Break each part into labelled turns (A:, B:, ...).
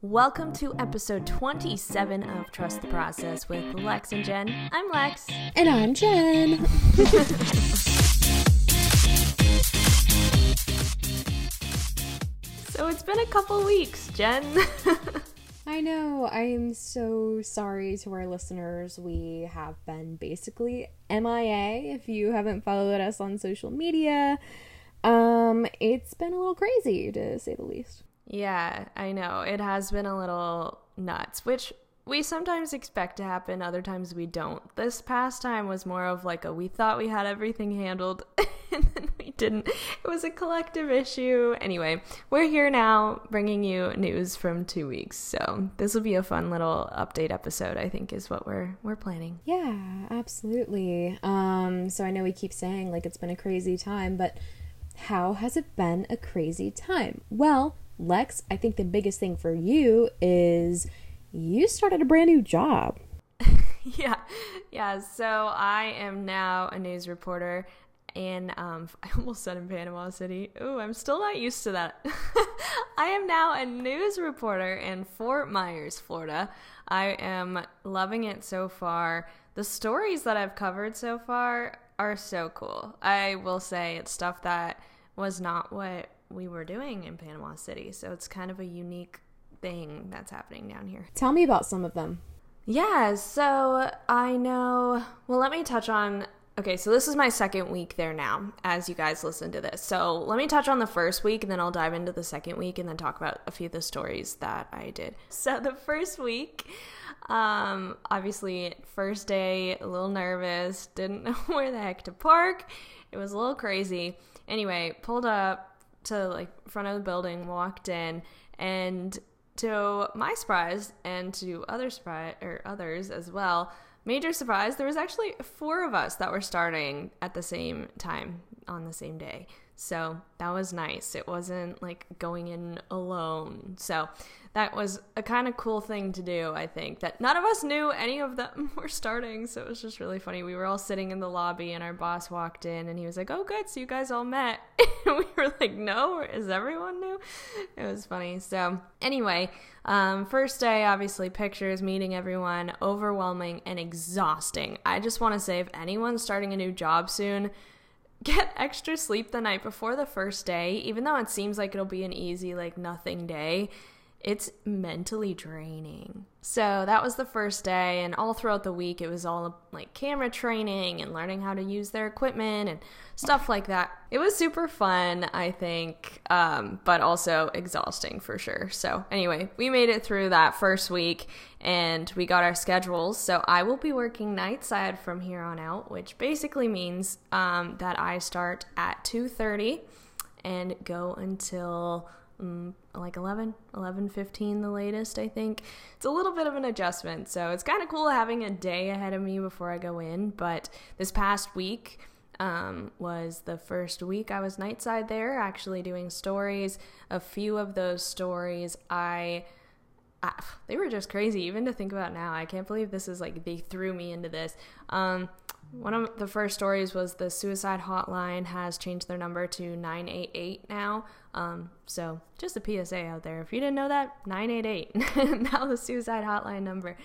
A: Welcome to episode 27 of Trust the Process with Lex and Jen. I'm Lex.
B: And I'm Jen.
A: so it's been a couple weeks, Jen.
B: I know. I am so sorry to our listeners. We have been basically MIA if you haven't followed us on social media. Um, it's been a little crazy to say the least.
A: Yeah, I know. It has been a little nuts, which we sometimes expect to happen, other times we don't. This past time was more of like a we thought we had everything handled and then we didn't. It was a collective issue. Anyway, we're here now bringing you news from 2 weeks. So, this will be a fun little update episode, I think is what we're we're planning.
B: Yeah, absolutely. Um so I know we keep saying like it's been a crazy time, but how has it been a crazy time? Well, Lex, I think the biggest thing for you is you started a brand new job.
A: yeah. Yeah. So I am now a news reporter in, um, I almost said in Panama City. Ooh, I'm still not used to that. I am now a news reporter in Fort Myers, Florida. I am loving it so far. The stories that I've covered so far are so cool. I will say it's stuff that was not what we were doing in Panama City. So it's kind of a unique thing that's happening down here.
B: Tell me about some of them.
A: Yeah, so I know. Well, let me touch on. Okay, so this is my second week there now as you guys listen to this. So let me touch on the first week and then I'll dive into the second week and then talk about a few of the stories that I did. So the first week, um, obviously, first day, a little nervous, didn't know where the heck to park. It was a little crazy. Anyway, pulled up, to like front of the building, walked in, and to my surprise and to other surprise or others as well, major surprise, there was actually four of us that were starting at the same time on the same day. So that was nice. It wasn't like going in alone. So that was a kind of cool thing to do, I think. That none of us knew any of them were starting. So it was just really funny. We were all sitting in the lobby and our boss walked in and he was like, Oh, good. So you guys all met. and we were like, No, is everyone new? It was funny. So anyway, um, first day, obviously, pictures, meeting everyone, overwhelming and exhausting. I just want to say if anyone's starting a new job soon, get extra sleep the night before the first day, even though it seems like it'll be an easy, like nothing day. It's mentally draining. So that was the first day, and all throughout the week, it was all like camera training and learning how to use their equipment and stuff like that. It was super fun, I think, um, but also exhausting for sure. So, anyway, we made it through that first week and we got our schedules. So, I will be working night side from here on out, which basically means um, that I start at 2:30 and go until um, like 11 11 15 the latest i think. It's a little bit of an adjustment so it's kind of cool having a day ahead of me before i go in but this past week um, was the first week i was nightside there actually doing stories. A few of those stories i I, they were just crazy even to think about now. I can't believe this is like they threw me into this. Um, one of the first stories was the suicide hotline has changed their number to 988 now. Um, so just a PSA out there. If you didn't know that, 988 now the suicide hotline number.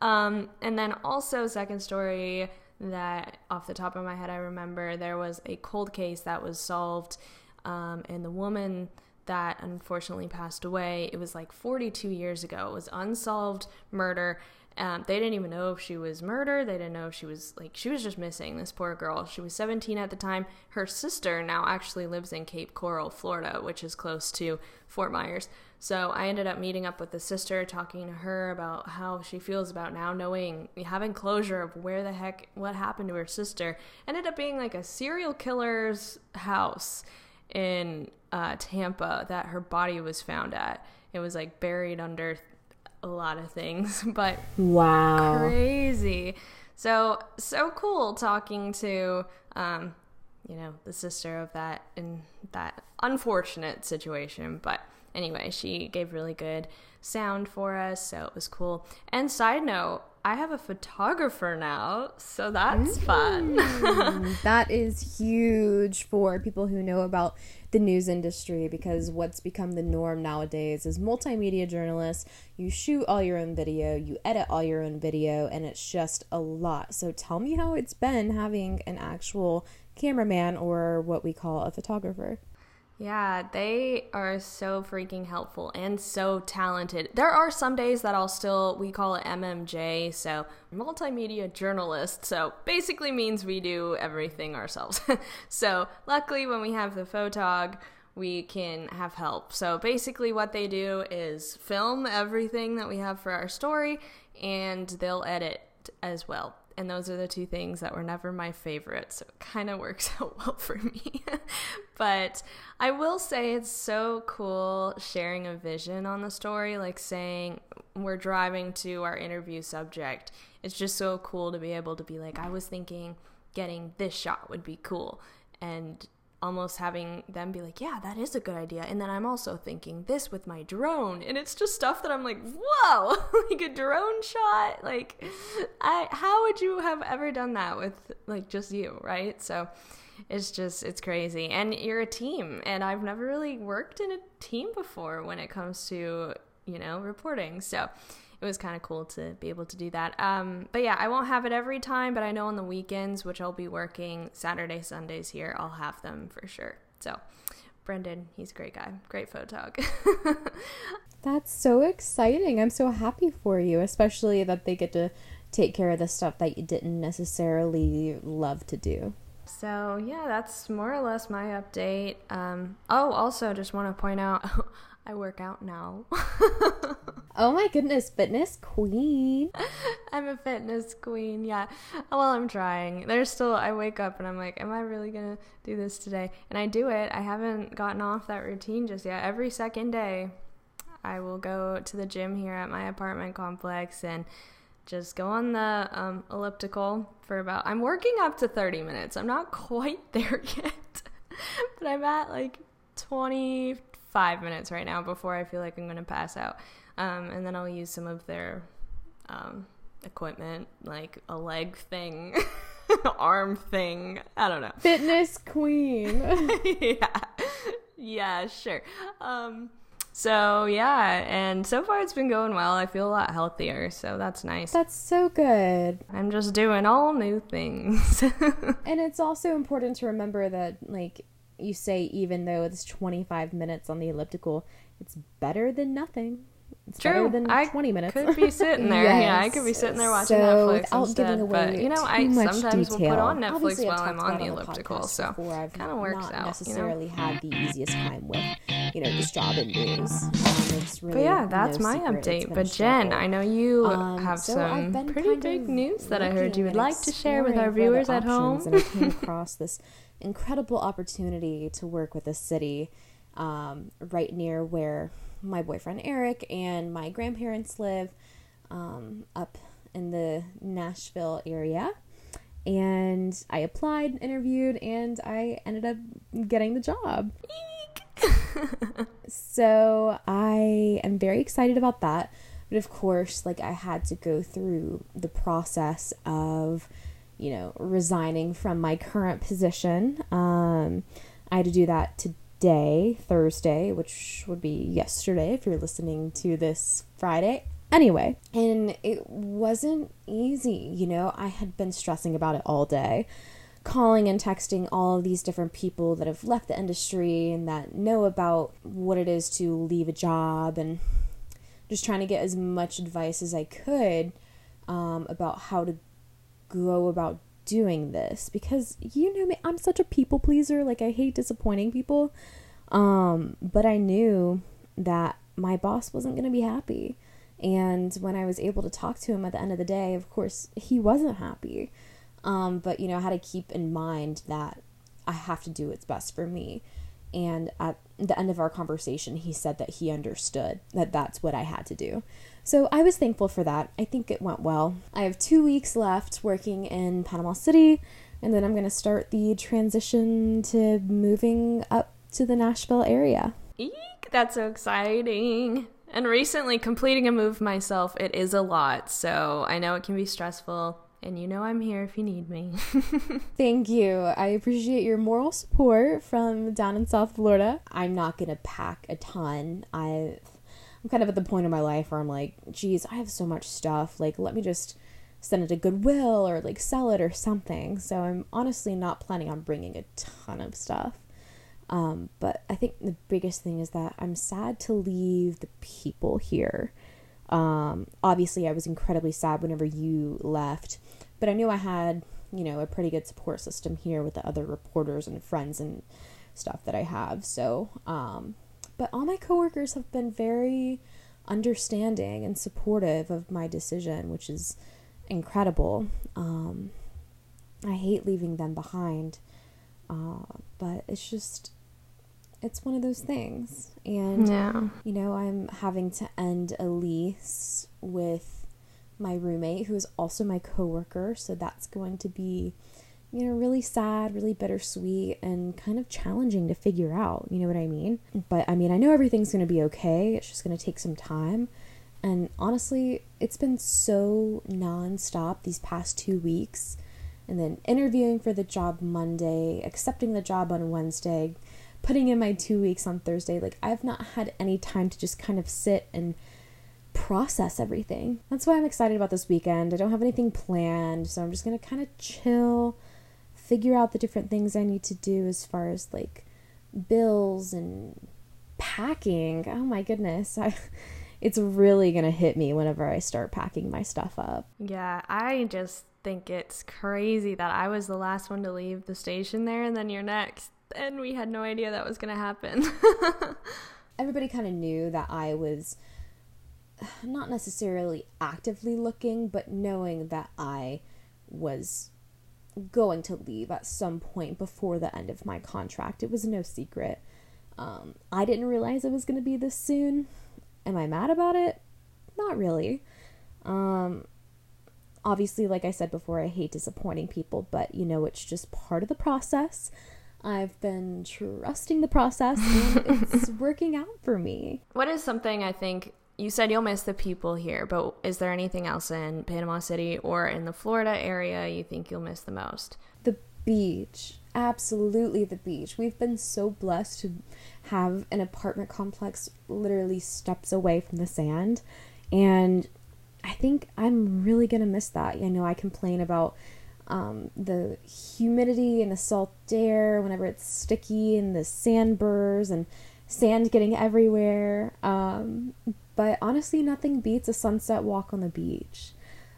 A: Um, and then also second story that off the top of my head I remember there was a cold case that was solved, um, and the woman that unfortunately passed away. It was like 42 years ago. It was unsolved murder um, they didn't even know if she was murdered. They didn't know if she was like she was just missing. This poor girl. She was 17 at the time. Her sister now actually lives in Cape Coral, Florida, which is close to Fort Myers. So I ended up meeting up with the sister, talking to her about how she feels about now knowing having closure of where the heck what happened to her sister. Ended up being like a serial killer's house in uh, Tampa that her body was found at. It was like buried under a lot of things, but
B: wow,
A: crazy. So so cool talking to um, you know the sister of that in that unfortunate situation, but anyway, she gave really good sound for us, so it was cool. And side note, I have a photographer now, so that's fun.
B: that is huge for people who know about the news industry because what's become the norm nowadays is multimedia journalists. You shoot all your own video, you edit all your own video, and it's just a lot. So tell me how it's been having an actual cameraman or what we call a photographer.
A: Yeah, they are so freaking helpful and so talented. There are some days that I'll still, we call it MMJ, so multimedia journalist. So basically means we do everything ourselves. so luckily, when we have the photog, we can have help. So basically, what they do is film everything that we have for our story and they'll edit as well and those are the two things that were never my favorite So it kind of works out well for me. but I will say it's so cool sharing a vision on the story, like saying we're driving to our interview subject. It's just so cool to be able to be like, I was thinking getting this shot would be cool. And almost having them be like, yeah, that is a good idea. And then I'm also thinking this with my drone. And it's just stuff that I'm like, whoa, like a drone shot. Like, I, how would you have ever done that with like just you, right? So it's just, it's crazy. And you're a team. And I've never really worked in a team before when it comes to, you know, reporting. So, it was kind of cool to be able to do that. Um, but yeah, I won't have it every time, but I know on the weekends, which I'll be working Saturday, Sundays here, I'll have them for sure. So, Brendan, he's a great guy, great photog.
B: That's so exciting. I'm so happy for you, especially that they get to take care of the stuff that you didn't necessarily love to do.
A: So, yeah, that's more or less my update. Um, oh, also, just want to point out I work out now.
B: oh my goodness, fitness queen.
A: I'm a fitness queen, yeah. Well, I'm trying. There's still, I wake up and I'm like, am I really gonna do this today? And I do it. I haven't gotten off that routine just yet. Every second day, I will go to the gym here at my apartment complex and just go on the um, elliptical for about, I'm working up to 30 minutes. I'm not quite there yet, but I'm at like 25 minutes right now before I feel like I'm going to pass out. Um, and then I'll use some of their um, equipment, like a leg thing, arm thing. I don't know.
B: Fitness queen.
A: yeah. Yeah, sure. Um, so yeah, and so far it's been going well. I feel a lot healthier, so that's nice.
B: That's so good.
A: I'm just doing all new things.
B: and it's also important to remember that like you say even though it's 25 minutes on the elliptical, it's better than nothing. It's
A: True.
B: than
A: I
B: 20 minutes.
A: Could be sitting there. yes. Yeah, I could be sitting there watching so, Netflix instead. but you know, I sometimes detail, will put on Netflix while I'm on the elliptical, so it kind of works
B: not
A: out.
B: Necessarily
A: you know?
B: had the easiest time with you know this job and news.
A: Really but yeah, that's no my update. But Jen. I know you um, have so some pretty big news that I heard you would like to share with our viewers at home.
B: and I came across this incredible opportunity to work with a city um, right near where my boyfriend Eric and my grandparents live um, up in the Nashville area. And I applied, interviewed, and I ended up getting the job. so I am very excited about that. But of course, like I had to go through the process of you know, resigning from my current position. Um, I had to do that today, Thursday, which would be yesterday if you're listening to this Friday. Anyway, and it wasn't easy, you know, I had been stressing about it all day calling and texting all of these different people that have left the industry and that know about what it is to leave a job and just trying to get as much advice as I could um, about how to go about doing this because you know me I'm such a people pleaser like I hate disappointing people. Um but I knew that my boss wasn't going to be happy. And when I was able to talk to him at the end of the day of course he wasn't happy. Um but you know I had to keep in mind that I have to do what's best for me. And at the end of our conversation he said that he understood that that's what I had to do so I was thankful for that. I think it went well. I have two weeks left working in Panama City, and then I'm going to start the transition to moving up to the Nashville area.
A: Eek, that's so exciting. And recently, completing a move myself, it is a lot. So I know it can be stressful. And you know I'm here if you need me.
B: Thank you. I appreciate your moral support from down in South Florida. I'm not going to pack a ton. I I'm kind of at the point in my life where I'm like, geez, I have so much stuff. Like, let me just send it to Goodwill or like sell it or something. So I'm honestly not planning on bringing a ton of stuff. Um, but I think the biggest thing is that I'm sad to leave the people here. Um, obviously, I was incredibly sad whenever you left, but I knew I had, you know, a pretty good support system here with the other reporters and friends and stuff that I have. So, um, but all my coworkers have been very understanding and supportive of my decision, which is incredible. Um, I hate leaving them behind, uh, but it's just it's one of those things. And, yeah. you know, I'm having to end a lease with my roommate, who is also my coworker. So that's going to be, you know, really sad, really bittersweet, and kind of challenging to figure out. You know what I mean? But I mean, I know everything's going to be okay. It's just going to take some time. And honestly, it's been so nonstop these past two weeks. And then interviewing for the job Monday, accepting the job on Wednesday, putting in my two weeks on Thursday, like I've not had any time to just kind of sit and process everything. That's why I'm excited about this weekend. I don't have anything planned, so I'm just gonna kind of chill, figure out the different things I need to do as far as like bills and packing. Oh my goodness. I it's really gonna hit me whenever I start packing my stuff up.
A: Yeah, I just think it's crazy that I was the last one to leave the station there and then you're next and we had no idea that was going to happen.
B: Everybody kind of knew that I was not necessarily actively looking, but knowing that I was going to leave at some point before the end of my contract. It was no secret. Um, I didn't realize it was going to be this soon. Am I mad about it? Not really. Um, obviously, like I said before, I hate disappointing people, but you know, it's just part of the process. I've been trusting the process and it's working out for me.
A: What is something I think you said you'll miss the people here, but is there anything else in Panama City or in the Florida area you think you'll miss the most?
B: The beach. Absolutely the beach. We've been so blessed to have an apartment complex literally steps away from the sand. And I think I'm really going to miss that. You know, I complain about um, the humidity and the salt air whenever it's sticky and the sand burrs and sand getting everywhere. Um, but honestly, nothing beats a sunset walk on the beach.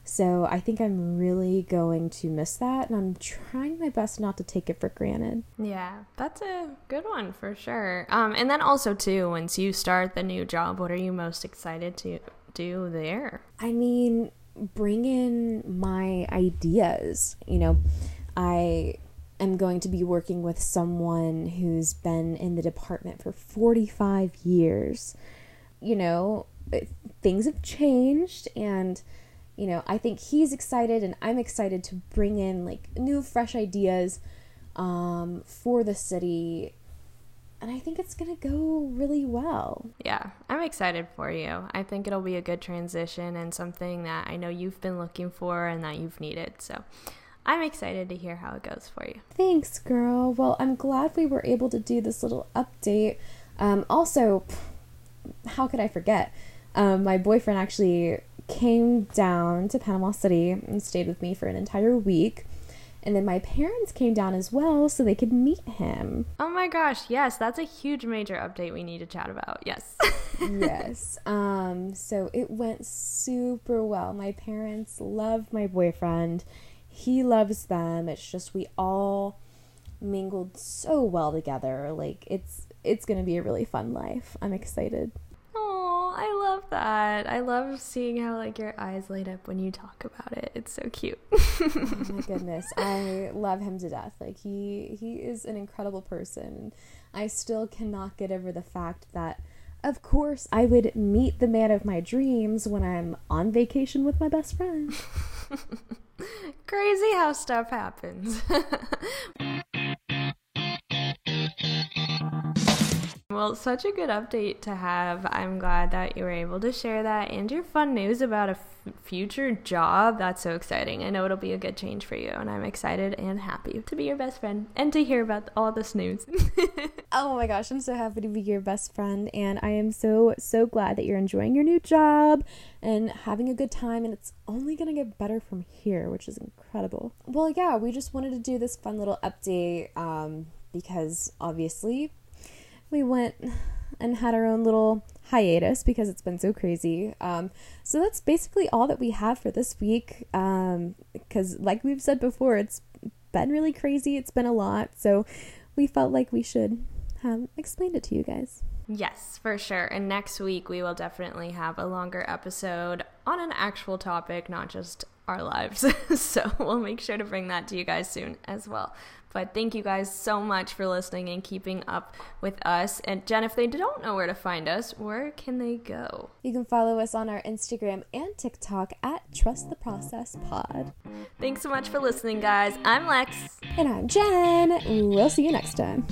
B: So I think I'm really going to miss that, and I'm trying my best not to take it for granted.
A: Yeah, that's a good one for sure. Um, and then also too, once you start the new job, what are you most excited to do there?
B: I mean, bring in my ideas. You know, I am going to be working with someone who's been in the department for 45 years. You know, things have changed and you know, I think he's excited and I'm excited to bring in like new fresh ideas um, for the city and I think it's going to go really well.
A: Yeah, I'm excited for you. I think it'll be a good transition and something that I know you've been looking for and that you've needed. So I'm excited to hear how it goes for you.
B: Thanks, girl. Well, I'm glad we were able to do this little update. Um, also, how could I forget? Um, my boyfriend actually came down to Panama City and stayed with me for an entire week. And then my parents came down as well so they could meet him.
A: Oh my gosh, yes, that's a huge major update we need to chat about. Yes.
B: yes. Um so it went super well. My parents love my boyfriend. He loves them. It's just we all mingled so well together. Like it's it's going to be a really fun life. I'm excited.
A: Oh, I love that. I love seeing how like your eyes light up when you talk about it. It's so cute.
B: oh my goodness. I love him to death. Like he he is an incredible person. I still cannot get over the fact that of course I would meet the man of my dreams when I'm on vacation with my best friend.
A: Crazy how stuff happens. Well, such a good update to have. I'm glad that you were able to share that and your fun news about a f- future job. That's so exciting. I know it'll be a good change for you, and I'm excited and happy to be your best friend and to hear about all this news.
B: oh my gosh, I'm so happy to be your best friend, and I am so, so glad that you're enjoying your new job and having a good time, and it's only gonna get better from here, which is incredible. Well, yeah, we just wanted to do this fun little update um, because obviously we went and had our own little hiatus because it's been so crazy. Um, so that's basically all that we have for this week. Because, um, like we've said before, it's been really crazy. It's been a lot. So we felt like we should have explained it to you guys.
A: Yes, for sure. And next week we will definitely have a longer episode on an actual topic, not just our lives. so we'll make sure to bring that to you guys soon as well. But thank you guys so much for listening and keeping up with us. And Jen, if they don't know where to find us, where can they go?
B: You can follow us on our Instagram and TikTok at Trust the Process Pod.
A: Thanks so much for listening, guys. I'm Lex.
B: And I'm Jen. We'll see you next time.